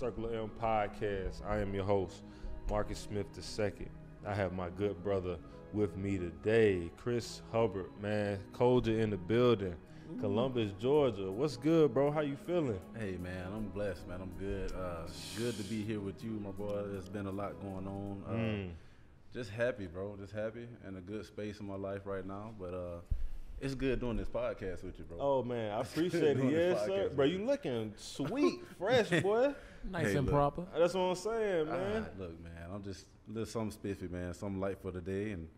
Circle of M podcast. I am your host, Marcus Smith II. I have my good brother with me today, Chris Hubbard, man. Colger in the building, Columbus, Georgia. What's good, bro? How you feeling? Hey man, I'm blessed, man. I'm good. Uh, good to be here with you, my boy. There's been a lot going on. Uh, Mm. Just happy, bro. Just happy in a good space in my life right now. But uh, it's good doing this podcast with you, bro. Oh man, I appreciate it. Yes, sir. Bro, you looking sweet, fresh, boy. Nice Hey, and look. proper. That's what I'm saying, man. Ah, look, man, I'm just a little something spiffy, man. Something light for the day, and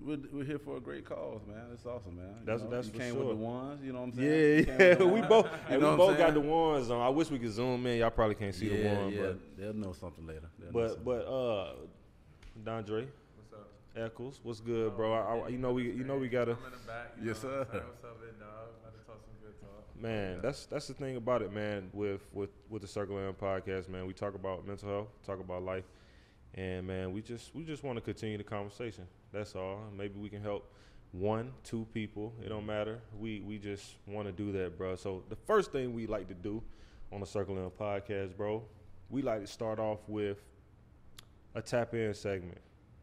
we're, we're here for a great cause, man. It's awesome, man. You That's- know, that's you for came sure. with the ones, you know what I'm saying? Yeah, yeah. we both, You and know we both got the saying? ones on. I wish we could zoom in. Y'all probably can't see yeah, the one, yeah. but They'll know something later. They'll know But something. but uh, Dondre What's up? Eccles, what's good, bro? Oh, I, I, you know we you know we gotta I'm in the back. Yes, know sir. saying? What's up, big dog? To talk some good talk. man. That's that's the thing about it, man. With with with the Circle M podcast, man, we talk about mental health, talk about life, and man, we just we just want to continue the conversation. That's all. Maybe we can help one, two people. It don't matter. We we just want to do that, bro. So the first thing we like to do on the Circle M podcast, bro, we like to start off with a tap in segment.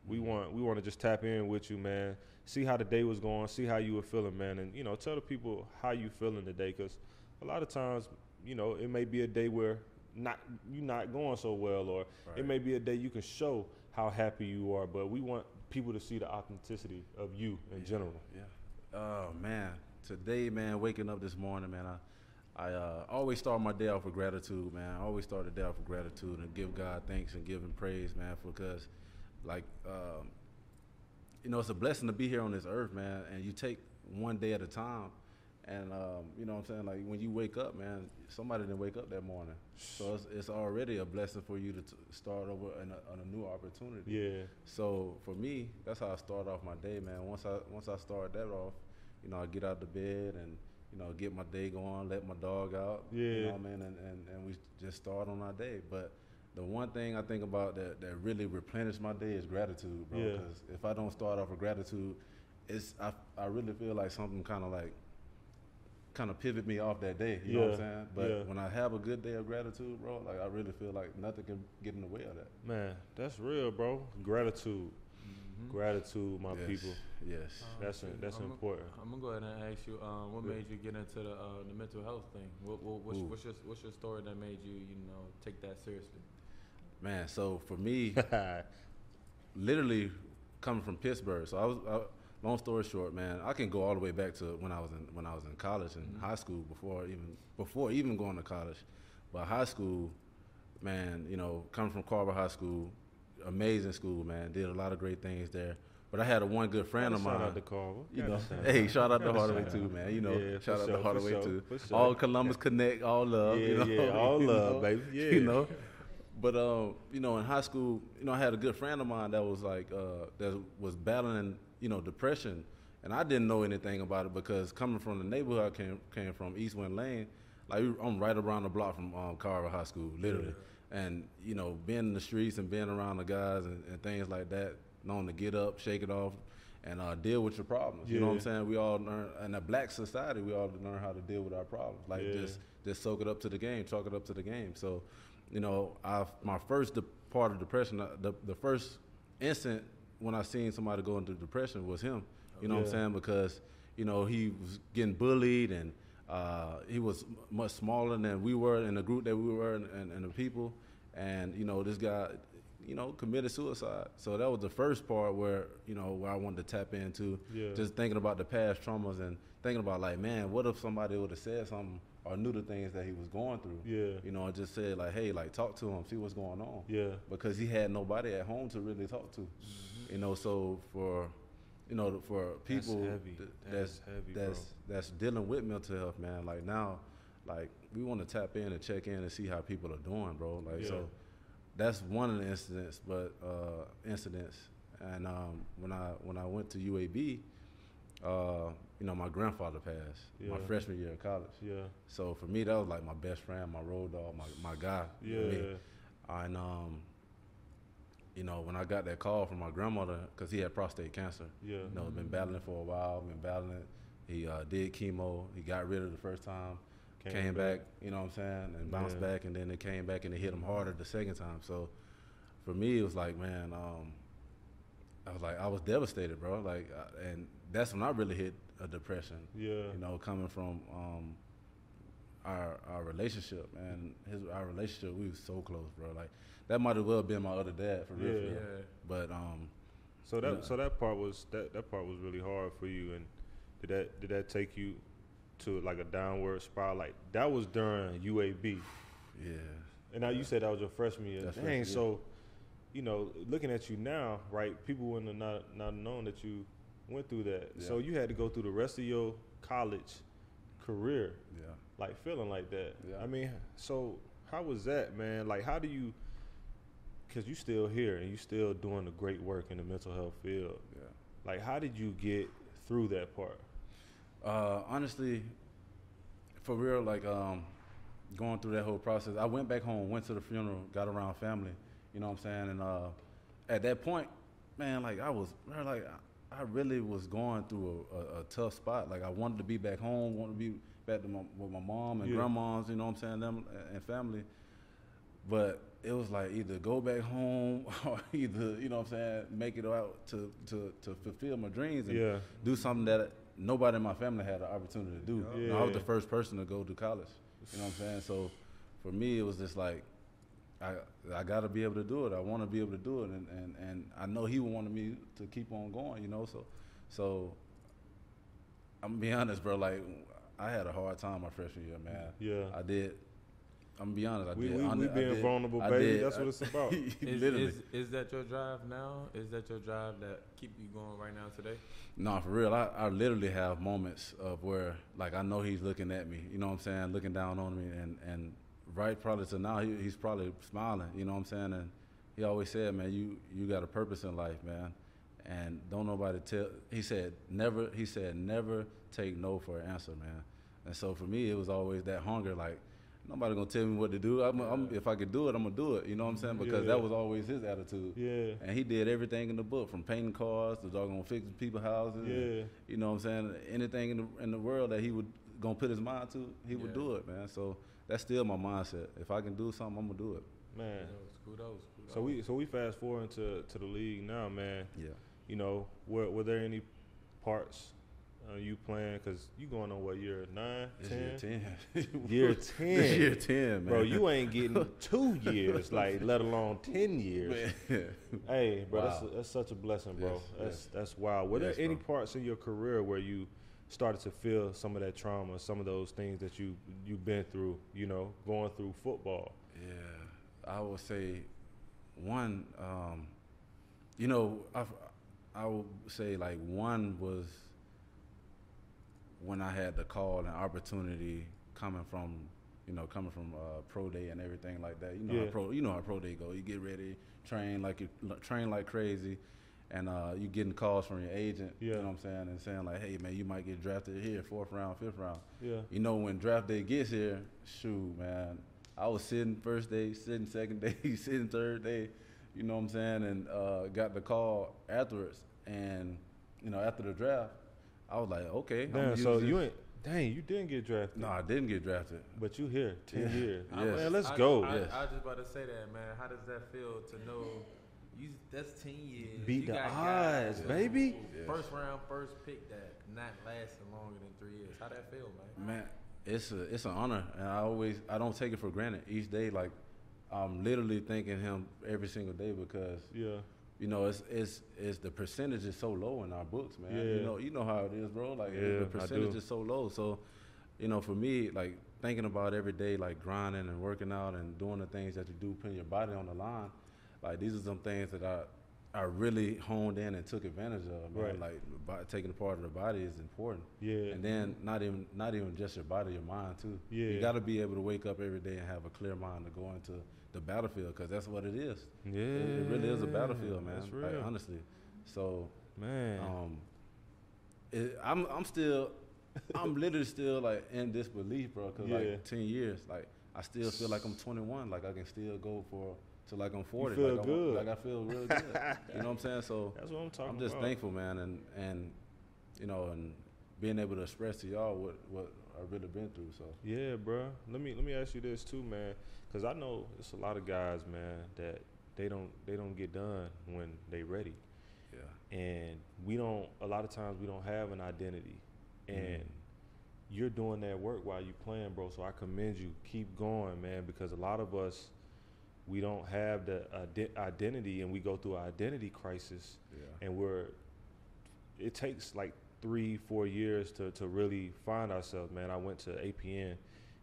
We want we want to just tap in with you, man. See how the day was going. See how you were feeling, man, and you know, tell the people how you feeling today, because a lot of times, you know, it may be a day where not you not going so well, or it may be a day you can show how happy you are. But we want people to see the authenticity of you in general. Yeah. Oh man, today, man, waking up this morning, man, I, I uh, always start my day off with gratitude, man. I always start the day off with gratitude and give God thanks and give Him praise, man, because, like, um, you know, it's a blessing to be here on this earth, man. And you take one day at a time, and um, you know what I'm saying. Like when you wake up, man, somebody didn't wake up that morning, so it's, it's already a blessing for you to t- start over a, on a new opportunity. Yeah, So for me, that's how I start off my day, man. Once I once I start that off, you know, I get out the bed and you know get my day going, let my dog out. Yeah. You know what I mean? And, and, and we just start on our day. But the one thing I think about that, that really replenishes my day is gratitude, bro. Yeah. Because if I don't start off with gratitude, it's I, I really feel like something kind of like kind of pivot me off that day. You know what I'm saying? But Yeah. when I have a good day of gratitude, bro, like I really feel like nothing can get in the way of that. man, that's real, bro. Gratitude, gratitude, my Yes. people. Yes. That's that's I'm important. I'm gonna go ahead and ask you, um, what made you get into the uh, the mental health thing? What, what what's, what's your what's your story that made you you know take that seriously? Man, so for me, literally coming from Pittsburgh. So I was. I, long story short, man, I can go all the way back to when I was in when I was in college and mm-hmm. high school before even before even going to college. But high school, man, you know, coming from Carver High School, amazing school, man. Did a lot of great things there. But I had a one good friend of mine. Shout out to Carver. You know, hey, out. shout out to Gotta Hardaway too, man. You know, Yeah, for shout out sure, to for Hardaway sure, too. sure. All Columbus Connect, all love. Yeah, you know, yeah, all you love, know, baby. Yeah. you know. But um, you know, in high school, you know, I had a good friend of mine that was like uh, that was battling, you know, depression, and I didn't know anything about it because coming from the neighborhood I came came from, Eastwind Lane, like I'm right around the block from um, Carver High School, literally. And you know, being in the streets and being around the guys and, and things like that, knowing to get up, shake it off, and uh, deal with your problems. You know what I'm saying? We all learn in a black society. We all learn how to deal with our problems. Like Yeah. just just soak it up to the game, chalk it up to the game. So, you know, I my first de- part of depression, uh, the the first instant when I seen somebody go into depression was him. You know what I'm saying? Because you know he was getting bullied and uh, he was m- much smaller than we were in the group that we were and, and, and the people. And you know this guy, you know, committed suicide. So that was the first part where you know where I wanted to tap into. Yeah. Just thinking about the past traumas and thinking about like, man, what if somebody would have said something or knew the things that he was going through? Yeah. You know, and just said like, hey, like talk to him, see what's going on. Yeah. Because he had nobody at home to really talk to. You know, so for you know, for That's people heavy. th- That that's heavy, that's that's dealing with mental health, man. Like now, like we want to tap in and check in and see how people are doing, bro. Like Yeah. so, that's one of the incidents, but uh, incidents. And um, when I when I went to UAB, uh, you know, my grandfather passed my freshman year of college. Yeah. So for me, that was like my best friend, my road dog, my my guy. Yeah. And um, you know, when I got that call from my grandmother, because he had prostate cancer. Yeah. You know, been battling for a while, been battling. He uh, did chemo. He got rid of it the first time. came, back. You know what I'm saying, and bounced Yeah. back, and then it came back and it hit him harder the second time. So for me, it was like, man, um, I was like, I was devastated, bro. Like, uh, and that's when I really hit a depression. Yeah. You know, coming from um, our our relationship, and His our relationship, we was so close, bro. Like that might as well been my other dad for real. Yeah. Yeah. But um, So that so that part was that that part was really hard for you, and did that did that take you to like a downward spiral? Like that was during UAB, yeah, and now you said that was your freshman year. That's Dang, freshman year. so you know, looking at you now, right? People wouldn't have not not known that you went through that. So you had to go through the rest of your college career yeah. like feeling like that. Yeah. I mean, so how was that, man? Like, how do you? Because you still here and you still doing the great work in the mental health field. Yeah. Like, how did you get through that part? Uh, honestly, for real, like um, going through that whole process, I went back home, went to the funeral, got around family. You know what I'm saying? And uh, at that point, man, like I was, man, like I, really was going through a, a, a tough spot. Like I wanted to be back home, wanted to be back to my, with my mom and Yeah. grandmas. You know what I'm saying? Them and family. But it was like either go back home or either, you know what I'm saying, make it out to, to, to fulfill my dreams and Yeah. do something that nobody in my family had the opportunity to do. You know, I was the first person to go to college. You know what I'm saying? So for me, it was just like, I I got to be able to do it. I want to be able to do it, and, and, and I know he wanted me to keep on going. You know, so so I'm gonna be honest, bro. Like I had a hard time my freshman year, man. Yeah. I did. I'm gonna be honest. I We- did. we- I we did- I being did- vulnerable, I baby. did. That's what it's about. Is, Literally. is, is that your drive now? Is that your drive that keep you going right now today? No, for real. I, I literally have moments of where, like, I know he's looking at me. You know what I'm saying? Looking down on me, and and right probably to now, he, he's probably smiling. You know what I'm saying? And he always said, man, you you got a purpose in life, man. And don't nobody tell. He said never. He said never take no for an answer, man. And so for me, it was always that hunger, like. Nobody gonna tell me what to do. I'm, I'm, if I could do it, I'm gonna do it. You know what I'm saying? Because Yeah. that was always his attitude. Yeah. And he did everything in the book, from painting cars to doggone fixing people's houses. and, Yeah. you know what I'm saying? Anything in the in the world that he would gonna put his mind to, he would do it, man. So that's still my mindset. If I can do something, I'm gonna do it. Man. Kudos, kudos, kudos. So we so we fast forward into to the league now, man. Yeah. You know, were were there any parts uh, you playing? Because you going on what year nine, This ten? year ten. Year This 10. year ten, man. Bro, you ain't getting two years, like let alone ten years. Man. Hey, bro, that's, that's such a blessing, bro. Yes, that's yes. that's wild. Were Yes, there any bro. parts in your career where you started to feel some of that trauma, some of those things that you you've been through? You know, going through football. Yeah, I would say one. Um, you know, I I would say like one was when I had the call and opportunity coming from you know coming from uh, pro day and everything like that. You know Yeah. how pro you know how pro day go. You get ready, train like you train like crazy. And uh, you getting calls from your agent, you know what I'm saying, and saying like, "Hey man, you might get drafted here, fourth round, fifth round." Yeah. You know, when draft day gets here, shoot, man, I was sitting first day, sitting second day, sitting third day, you know what I'm saying, and uh, got the call afterwards. And, you know, after the draft, I was like, okay. I'm Damn. So use you ain't. Dang, you didn't get drafted. No, I didn't get drafted. But you here ten Yeah. years. Yes. Man, let's I, go. I, Yes. I, was just about to say that, man. How does that feel to know you? That's ten years. Beat you the odds, guys baby. Yes. First round, first pick that not lasting longer than three years. How that feel, man? Man, it's a it's an honor, and I always I don't take it for granted. Each day, like I'm literally thanking him every single day because Yeah. you know, it's it's it's the percentage is so low in our books, man. Yeah. You know, you know how it is, bro. Like Yeah, the percentage is so low. So, you know, for me, like thinking about every day, like grinding and working out and doing the things that you do, putting your body on the line, like these are some things that I I really honed in and took advantage of, man. Right. Like by taking part of the body is important. Yeah. And then not even not even just your body, your mind too. Yeah. You got to be able to wake up every day and have a clear mind to go into the battlefield because that's what it is. yeah. It, it really is a battlefield, man. That's Like, real. honestly. So, man. um, it, I'm I'm still, I'm literally still like in disbelief, bro. Cause Yeah. like ten years, like I still feel like I'm 21. Like I can still go for to like I'm 40. feel like I'm- like I feel really good. you know what I'm saying? So That's what I'm talking I'm just about. thankful, man, and and you know, and being able to express to y'all what what I've really been through. So Yeah, bro. Let me let me ask you this too, man, because I know it's a lot of guys, man, that they don't they don't get done when they ready, yeah, and we don't. A lot of times we don't have an identity, and Mhm. you're doing that work while you playing, bro. So I commend you. Keep going, man, because a lot of us we don't have the ide- identity, and we go through an identity crisis, yeah, and we're it takes like three four years to, to really find ourselves man. I went to apn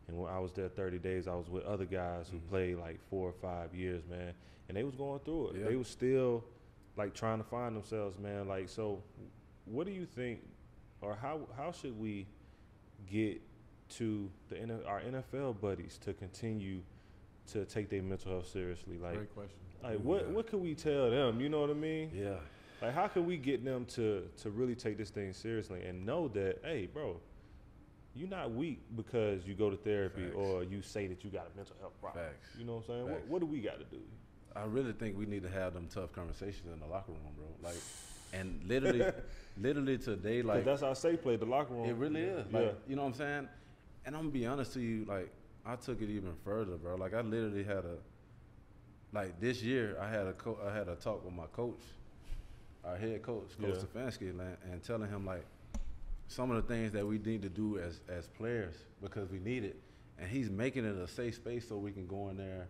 and when i was there 30 days i was with other guys who Mhm. played like four or five years man. And they was going through it. Yeah. they was still like trying to find themselves man. Like so what do you think or how how should we get to the our nfl buddies to continue to take their mental health seriously like Great question. like what Yeah. what could we tell them you know what i mean yeah, like, how can we get them to to really take this thing seriously and know that, hey, bro, you're not weak because you go to therapy Facts. or you say that you got a mental health problem. Facts. You know what I'm saying? What, what do we got to do? I really think we need to have them tough conversations in the locker room, bro. Like, and literally, literally today, like that's how say play the locker room. It really is. Yeah. You know what I'm saying? And I'm gonna be honest to you, like, I took it even further, bro. Like, I literally had a, like, this year, I had a co- I had a talk with my coach, our head coach, Coach Yeah. Stefanski, and, and telling him like some of the things that we need to do as as players because we need it, and he's making it a safe space so we can go in there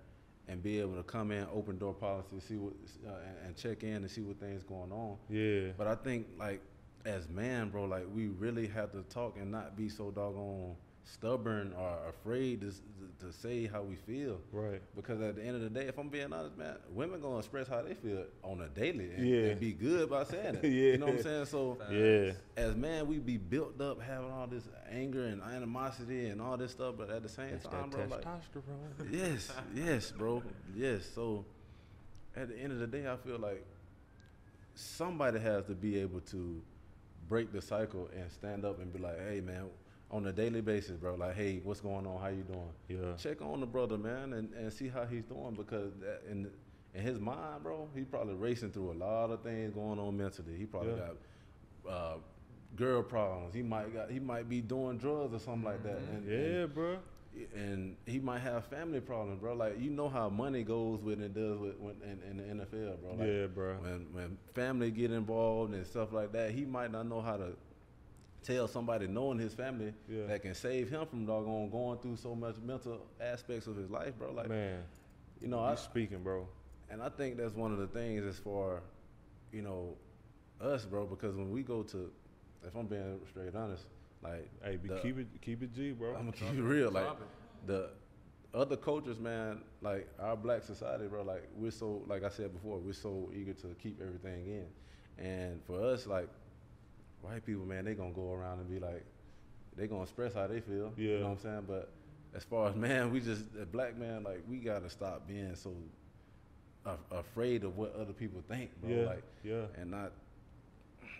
and be able to come in, open door policy, see what, uh, and, and check in and see what things going on. Yeah. But I think like as man, bro, like we really have to talk and not be so doggone stubborn or afraid to, s- to say how we feel. Right. Because at the end of the day, if I'm being honest, man, women gonna express how they feel on a daily and, Yeah. and be good by saying it. Yeah. You know what I'm saying? So Yeah. as man, we be built up having all this anger and animosity and all this stuff, but at the same That's time, that bro, like testosterone. yes, yes, bro. Yes. So at the end of the day, I feel like somebody has to be able to break the cycle and stand up and be like, hey, man, on a daily basis, bro. Like, hey, what's going on? How you doing? Yeah. Check on the brother, man, and, and see how he's doing because that, in in his mind, bro, he's probably racing through a lot of things going on mentally. He probably Yeah. got uh, girl problems. He might got he might be doing drugs or something like that. And, and Yeah, bro. and he might have family problems, bro. Like you know how money goes when it does with when, in, in the NFL, bro. Like, Yeah, bro. When when family get involved and stuff like that, he might not know how to tell somebody knowing his family Yeah. that can save him from doggone going through so much mental aspects of his life, bro. Like Man, you know, you I speaking, bro. and I think that's one of the things as far, you know, us, bro. Because when we go to, if I'm being straight honest, like Hey, the- keep it keep it G, bro. I'm gonna keep it real. Like it. the other cultures, man, like our black society, bro, like we're so, like I said before, we're so eager to keep everything in. And for us, like white people, man, they gonna go around and be like, they gonna express how they feel. Yeah. You know what I'm saying? But as far as man, we just a black man, like we gotta stop being so a- afraid of what other people think, bro. yeah. Like yeah. and not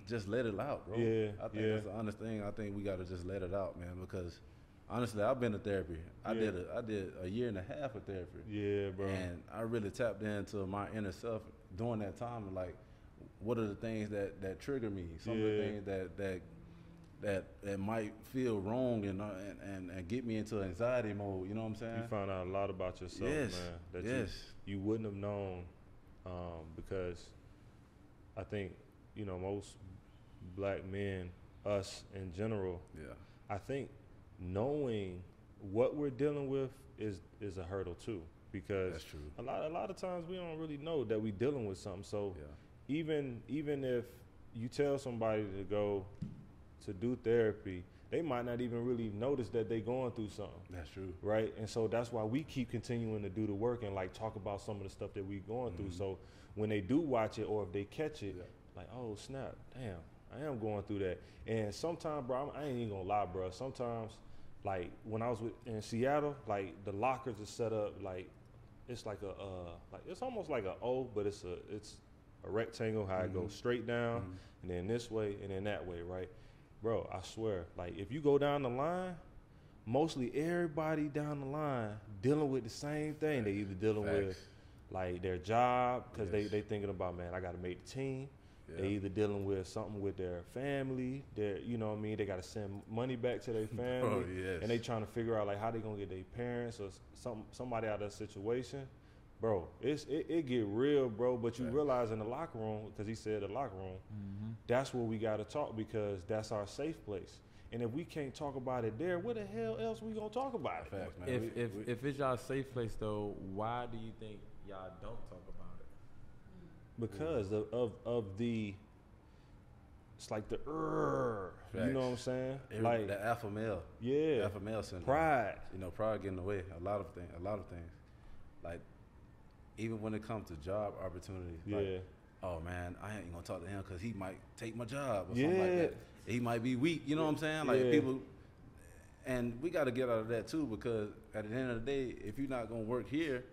just let it out, bro. Yeah, I think yeah. that's the honest thing. I think we got to just let it out, man. Because honestly, I've been to therapy. I Yeah. did a, I did a year and a half of therapy, Yeah, bro. and I really tapped into my inner self during that time. And like, what are the things that that trigger me? Some of the things that that that that might feel wrong and, uh, and and and get me into anxiety mode. You know what I'm saying? you found out a lot about yourself, yes, man. That yes, you you wouldn't have known um, because I think you know most black men, us in general, yeah, I think knowing what we're dealing with is is a hurdle too because that's true. a lot a lot of times we don't really know that we're dealing with something. So Yeah, even even if you tell somebody to go to do therapy, they might not even really notice that they're going through something that's true. right? And so that's why we keep continuing to do the work and like talk about some of the stuff that we're going through. Mhm. So when they do watch it or if they catch it, Yeah. like, oh snap, damn, I am going through that. And sometimes, bro, I'm, I ain't even gonna lie, bro. Sometimes, like when I was with, in Seattle, like the lockers are set up like it's like a uh, like it's almost like a O, but it's a it's a rectangle. How it Mhm. goes straight down Mhm. and then this way and then that way, right? Bro, I swear, like if you go down the line, mostly everybody down the line dealing with the same thing. They either dealing with like their job because they Yes. they thinking about man, I got to make the team. Yeah. They either dealing with something with their family, their you know what I mean, they gotta send money back to their family. Oh yes. and they trying to figure out like how they gonna get their parents or some somebody out of that situation, bro. It's it, it get real, bro. But you Facts. realize in the locker room, because he said the locker room, Mm-hmm. that's where we gotta talk because that's our safe place. And if we can't talk about it there, where the hell else we gonna talk about it? Facts, man. If We- if we- if it's y'all safe place though, why do you think y'all don't talk about it? Because of, of of the, it's like the, "Urgh," you know what I'm saying? every- like the alpha male, yeah, alpha male syndrome. pride. You know, pride getting away. A lot of things. A lot of things. Like even when it comes to job opportunities. Yeah, Like, oh man, I ain't gonna talk to him because he might take my job or something like that. He might be weak. You know what I'm saying? Like Yeah. people. And we got to get out of that too because at the end of the day, if you're not gonna work here,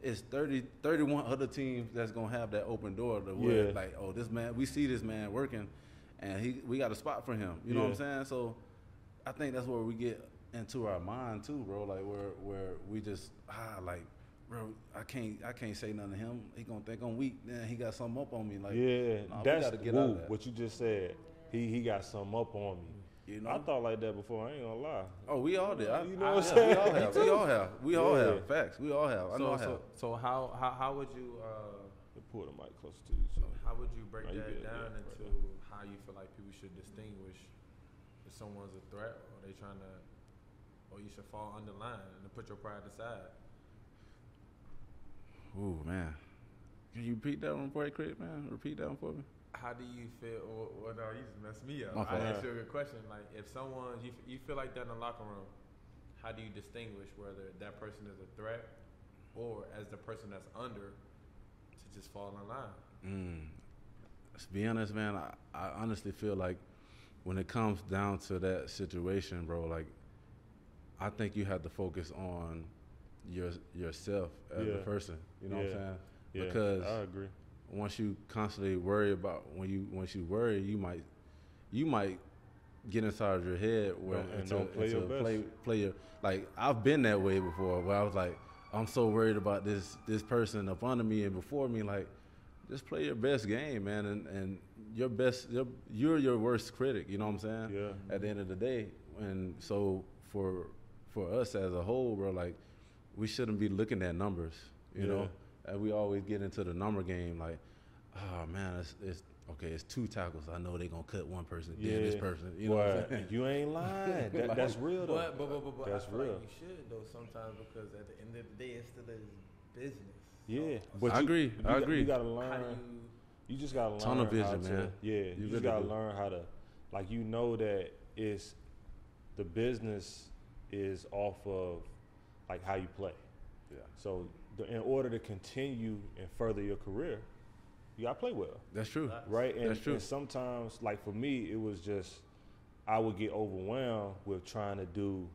it's 30, 31 other teams that's gonna have that open door to where Yeah. like, oh, this man, we see this man working, and he, we got a spot for him. You know what I'm saying? So, I think that's where we get into our mind too, bro. Like where where we just ah like, bro, I can't I can't say nothing to him. He gonna think I'm weak. Then he got something up on me. Like yeah. nah, we That's gotta get out of woo, that. what you just said. He he got something up on me. you know. I thought like that before. I ain't gonna lie. oh, we all did. I, You know I- what I'm saying? We all have. We all have. We all Yeah. have. Facts. We all have. I know So I so have. so how how how would you uh Pull the mic closer to you. So. how would you break No, you that down yeah, right into how you feel like people should distinguish if someone's a threat or they trying to or you should fall under line and put your pride aside. Ooh man. Can you repeat that one for me, quick, man? Repeat that one for me. How do you feel? Well, well no, you just messed me up. My I fault. asked you a good question. Like, if someone you, you feel like that in the locker room, how do you distinguish whether that person is a threat or as the person that's under to just fall in line? Mm. To be honest, man, I, I honestly feel like when it comes down to that situation, bro, like I think you have to focus on your yourself as Yeah. a person. You know what I'm saying? Yeah, Because I agree. once you constantly worry about when you once you worry, you might you might get inside your head where Don't- and into, don't play into your best. play play your like I've been that way before where I was like I'm so worried about this this person up under me and before me like just play your best game man and and your best your, you're your worst critic you know what I'm saying Yeah. at the end of the day and so for for us as a whole bro like we shouldn't be looking at numbers you know and we always get into the number game like oh man it's, it's okay it's two tackles i know they're gonna cut one person yeah this person you know what I'm saying? you ain't lying. That, that's real though. But but but, but, That's real. like you should though sometimes because at the end of the day it's still a business. yeah, So, but I you- agree, you I got- agree. You gotta how learn. you You just gotta learn Tunnel vision, how to, man. Yeah, You you, just gotta do. learn how to, like, you know that it's the business is off of like how you play. yeah So the, in order to continue and further your career, you gotta play well, that's true right? And, That's true. and sometimes, like for me, it was just I would get overwhelmed with trying to do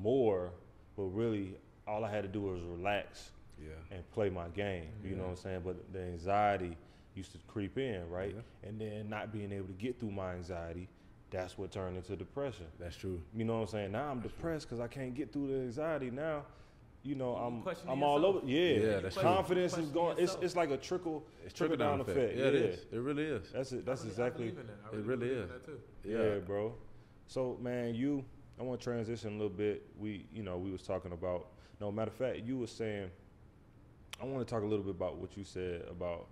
more, but really all I had to do was relax yeah and play my game. You know what I'm saying? But the anxiety used to creep in, right? Yeah. And then not being able to get through my anxiety, that's what turned into depression. that's true You know what I'm saying? Now I'm That's depressed because I can't get through the anxiety. Now, you know, You I'm questioning I'm all over. Yeah, Yeah, that's true. confidence is going. It's yourself. it's like a trickle it's trickle down effect. yeah, Yeah, it is it really is That's it. That's I really- I exactly. believe in that. I It really believe in is. that too. Yeah. bro. So man, you I want to transition a little bit. We you know we was talking about. No matter of fact, you was saying. I want to talk a little bit about what you said about,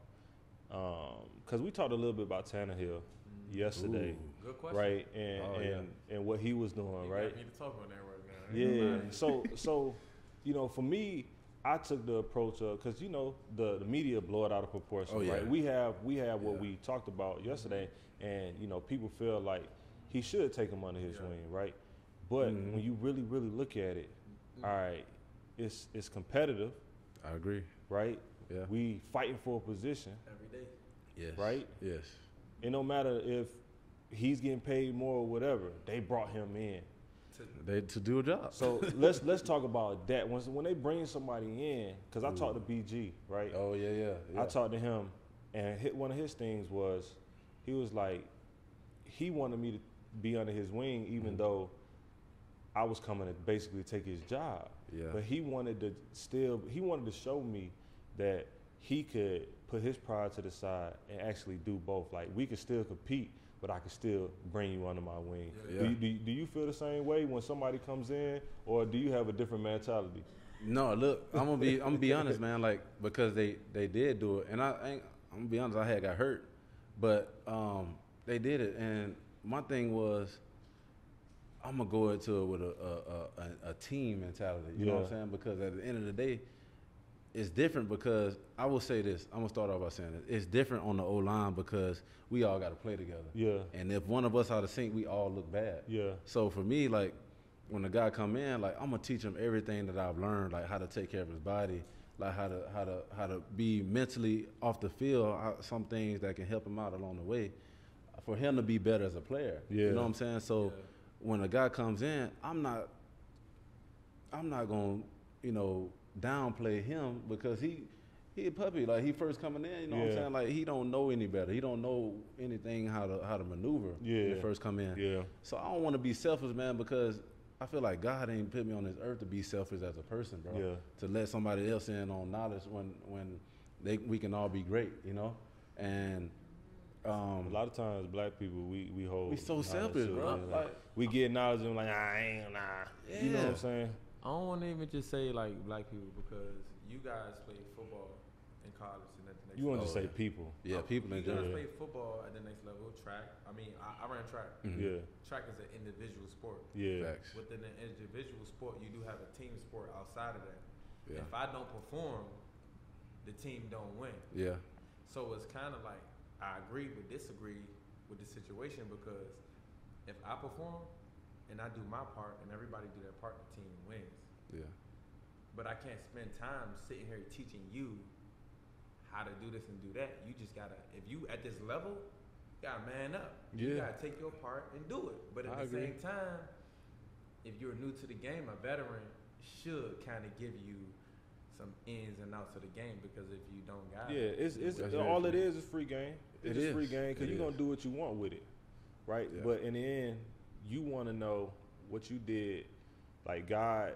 um, because we talked a little bit about Tannehill mm-hmm. yesterday, Ooh. Good question. right? And Oh, yeah. and and what he was doing, You right? got me to talk on that right now. I ain't gonna lie Yeah. so so, you know, for me, I took the approach of because you know the the media blow it out of proportion, Oh, yeah. right? We have we have what Yeah. we talked about yesterday, and you know, people feel like he should take him under his Yeah. wing, right? But Mhm. when you really really look at it, Mm. all right, it's it's competitive, i agree right? yeah We fighting for a position, Every day. yes right? yes and no matter if he's getting paid more or whatever, they brought him in. To, they to do a job So let's let's talk about that. When when they bring somebody in, because I talked to BG, right? oh yeah yeah, yeah. I talked to him, and hit, one of his things was, he was like, he wanted me to be under his wing, even Mhm. though I was coming to basically take his job. yeah But he wanted to still, he wanted to show me that he could put his pride to the side and actually do both. Like we could still compete, but I can still bring you under my wing. Yeah. Do, you, do, you- do you feel the same way when somebody comes in, or do you have a different mentality? No, look, I'm gonna be I'm gonna be honest, man. Like because they they did do it, and I ain't, I'm gonna be honest. I had got hurt, but um, they did it, and my thing was, I'm gonna go into it with a a, a, a team mentality. You know what I'm saying? Because at the end of the day, it's different. Because I will say this. I'm gonna start off by saying this. It's different on the O line because we all got to play together. Yeah, And if one of us out of sync, we all look bad. yeah, So for me, like when the guy come in, like I'm gonna teach him everything that I've learned, like how to take care of his body, like how to how to how to be mentally off the field, how, some things that can help him out along the way, for him to be better as a player. Yeah. You know what I'm saying? So Yeah. when a guy comes in, I'm not I'm not gonna you know downplay him because he. He a puppy, like he first coming in, you know what I'm saying? Like he don't know any better. He don't know anything how to how to maneuver when Yeah. he first come in. yeah, So I don't want to be selfish, man, because I feel like God ain't put me on this earth to be selfish as a person, bro. Yeah. To let somebody else in on knowledge when when they we can all be great, you know. And um, A lot of times, black people we we hold. We so selfish, bro. yeah, Like- we get knowledge and like I ain't nah. You know what I'm saying? I don't want to even just say like black people because you guys play football in college and at the next You want to just say yeah. people? yeah, people you in guys general. play football at the next level. Track. I mean, I, I ran track. Mhm. Yeah, Track is an individual sport. yeah, Facts. Within an individual sport, you do have a team sport outside of that. Yeah. If I don't perform, the team don't win. Yeah. So it's kind of like I agree but disagree with the situation because if I perform and I do my part and everybody do their part, the team wins. Yeah. But I can't spend time sitting here teaching you how to do this and do that. You just gotta, if you at this level, you gotta man up. Yeah. You gotta take your part and do it. But at I the agree. same time, if you're new to the game, a veteran should kind of give you some ins and outs of the game because if you don't got yeah. it, It's it's That's all it true. is is free game. It's It free game because you're gonna do what you want with it, right? Yeah. But in the end, you want to know what you did. Like God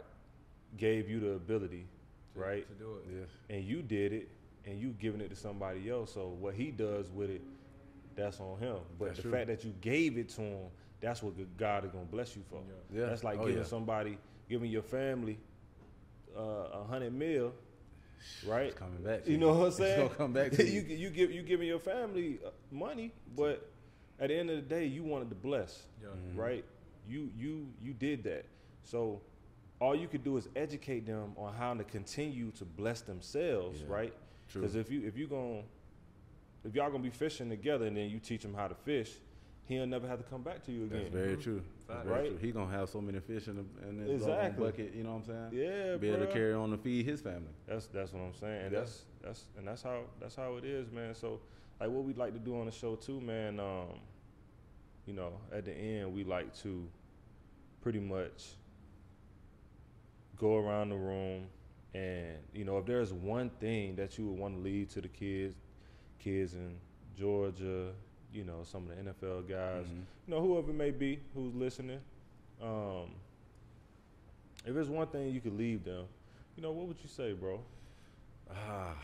gave you the ability, to, right? to do it. Yes. and you did it and you giving it to somebody else. So what he does with it, that's on him. But That's the true. fact that you gave it to him, that's what God is gonna bless you for. Yeah. Yeah. That's like Oh, giving yeah. somebody, giving your family uh, a hundred mil, right? It's coming back. to You know what I'm saying? It's gonna come back to you. you. You give you giving your family uh, money, but at the end of the day, you wanted to bless Yeah. Mhm. right? You you you did that. So all you could do is educate them on how to continue to bless themselves, Yeah, right? Because if you if you going if y'all gonna be fishing together and then you teach him how to fish, he'll never have to come back to you again. That's very Mhm. true. That's Fact. very Right? true. He gonna have so many fish in, the, in his Exactly. exactly. bucket. You know what I'm saying? yeah, Be able to carry on and feed his family. That's that's what I'm saying. And Yeah. that's that's and that's how that's how it is, man. So like what we'd like to do on the show too, man, um, you know, at the end we like to pretty much go around the room and you know if there's one thing that you would want to leave to the kids kids in Georgia, you know, some of the NFL guys, Mhm. you know, whoever it may be who's listening, um, if there's one thing you could leave them, you know, what would you say, bro? Ah, um,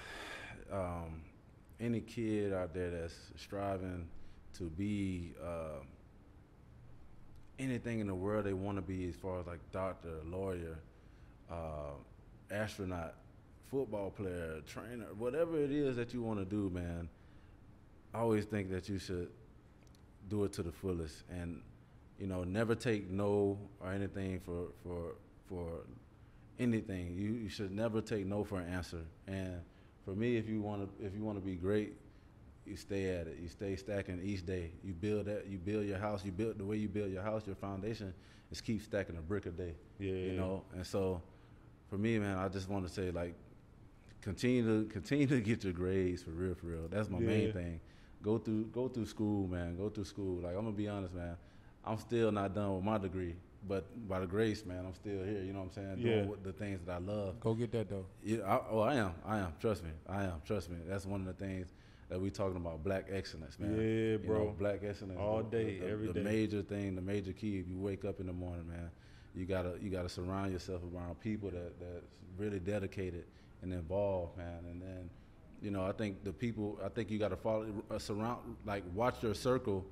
any kid out there that's striving to be uh, anything in the world they want to be, as far as like doctor, lawyer, uh, astronaut, football player, trainer, whatever it is that you want to do, man. I always think that you should do it to the fullest, and you know, never take no or anything for for for anything. You, you should never take no for an answer. And for me, if you want to, if you want to be great, you stay at it. You stay stacking each day. You build that. You build your house. You build the way you build your house. Your foundation is keep stacking a brick a day. Yeah, You know. And so, for me, man, I just want to say like, continue to continue to get your grades for real, for real. That's my Yeah. main thing. Go through go through school, man. Go through school. Like I'm gonna be honest, man. I'm still not done with my degree, but by the grace, man, I'm still here. You know what I'm saying? Yeah. Doing the things that I love. Go get that though. Yeah, I, oh, I am. I am. Trust me. I am. Trust me. That's one of the things that we talking about. Black excellence, man. Yeah, You know, bro. black excellence. All the- day, the, every the day. major thing, the major key. If you wake up in the morning, man, you gotta you gotta surround yourself around people that that's really dedicated and involved, man. And then you know, I think the people. I think you got to follow, uh, surround, like watch your circle.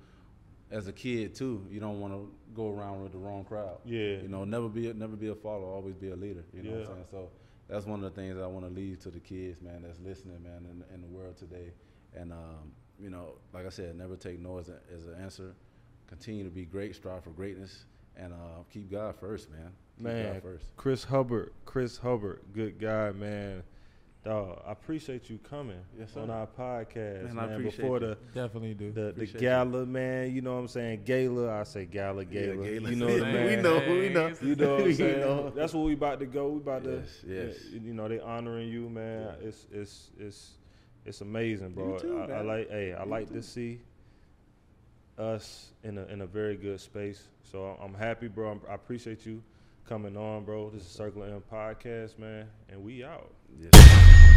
As a kid too, you don't want to go around with the wrong crowd. Yeah. You know, never be a, never be a follower, always be a leader. You know what Yeah. I'm saying? So that's one of the things I want to leave to the kids, man, that's listening, man, in, in the world today. And um, you know, like I said, never take no as, a, as an answer. Continue to be great, strive for greatness, and uh, keep God first, man. Keep Man, God first. Chris Hubbard, Chris Hubbard, good guy, man. Dog, I appreciate you coming Yes, on our podcast, Man, man. I appreciate Before you. the Definitely do. the, the Appreciate gala, man. You know what I'm saying? Gala, I say gala, Yeah, gala. gala. You know the We man. know, we know. You know what I'm We saying? know. That's where we about to go. We about Yes, to, yes. yeah, you know, they honoring you, man. Yeah. It's it's it's it's amazing, bro. You too, I, I like, hey, I You like too. to see us in a in a very good space. So I'm happy, bro. I'm, I appreciate you coming on, bro. This is Circle M podcast, man, and we out. Yes.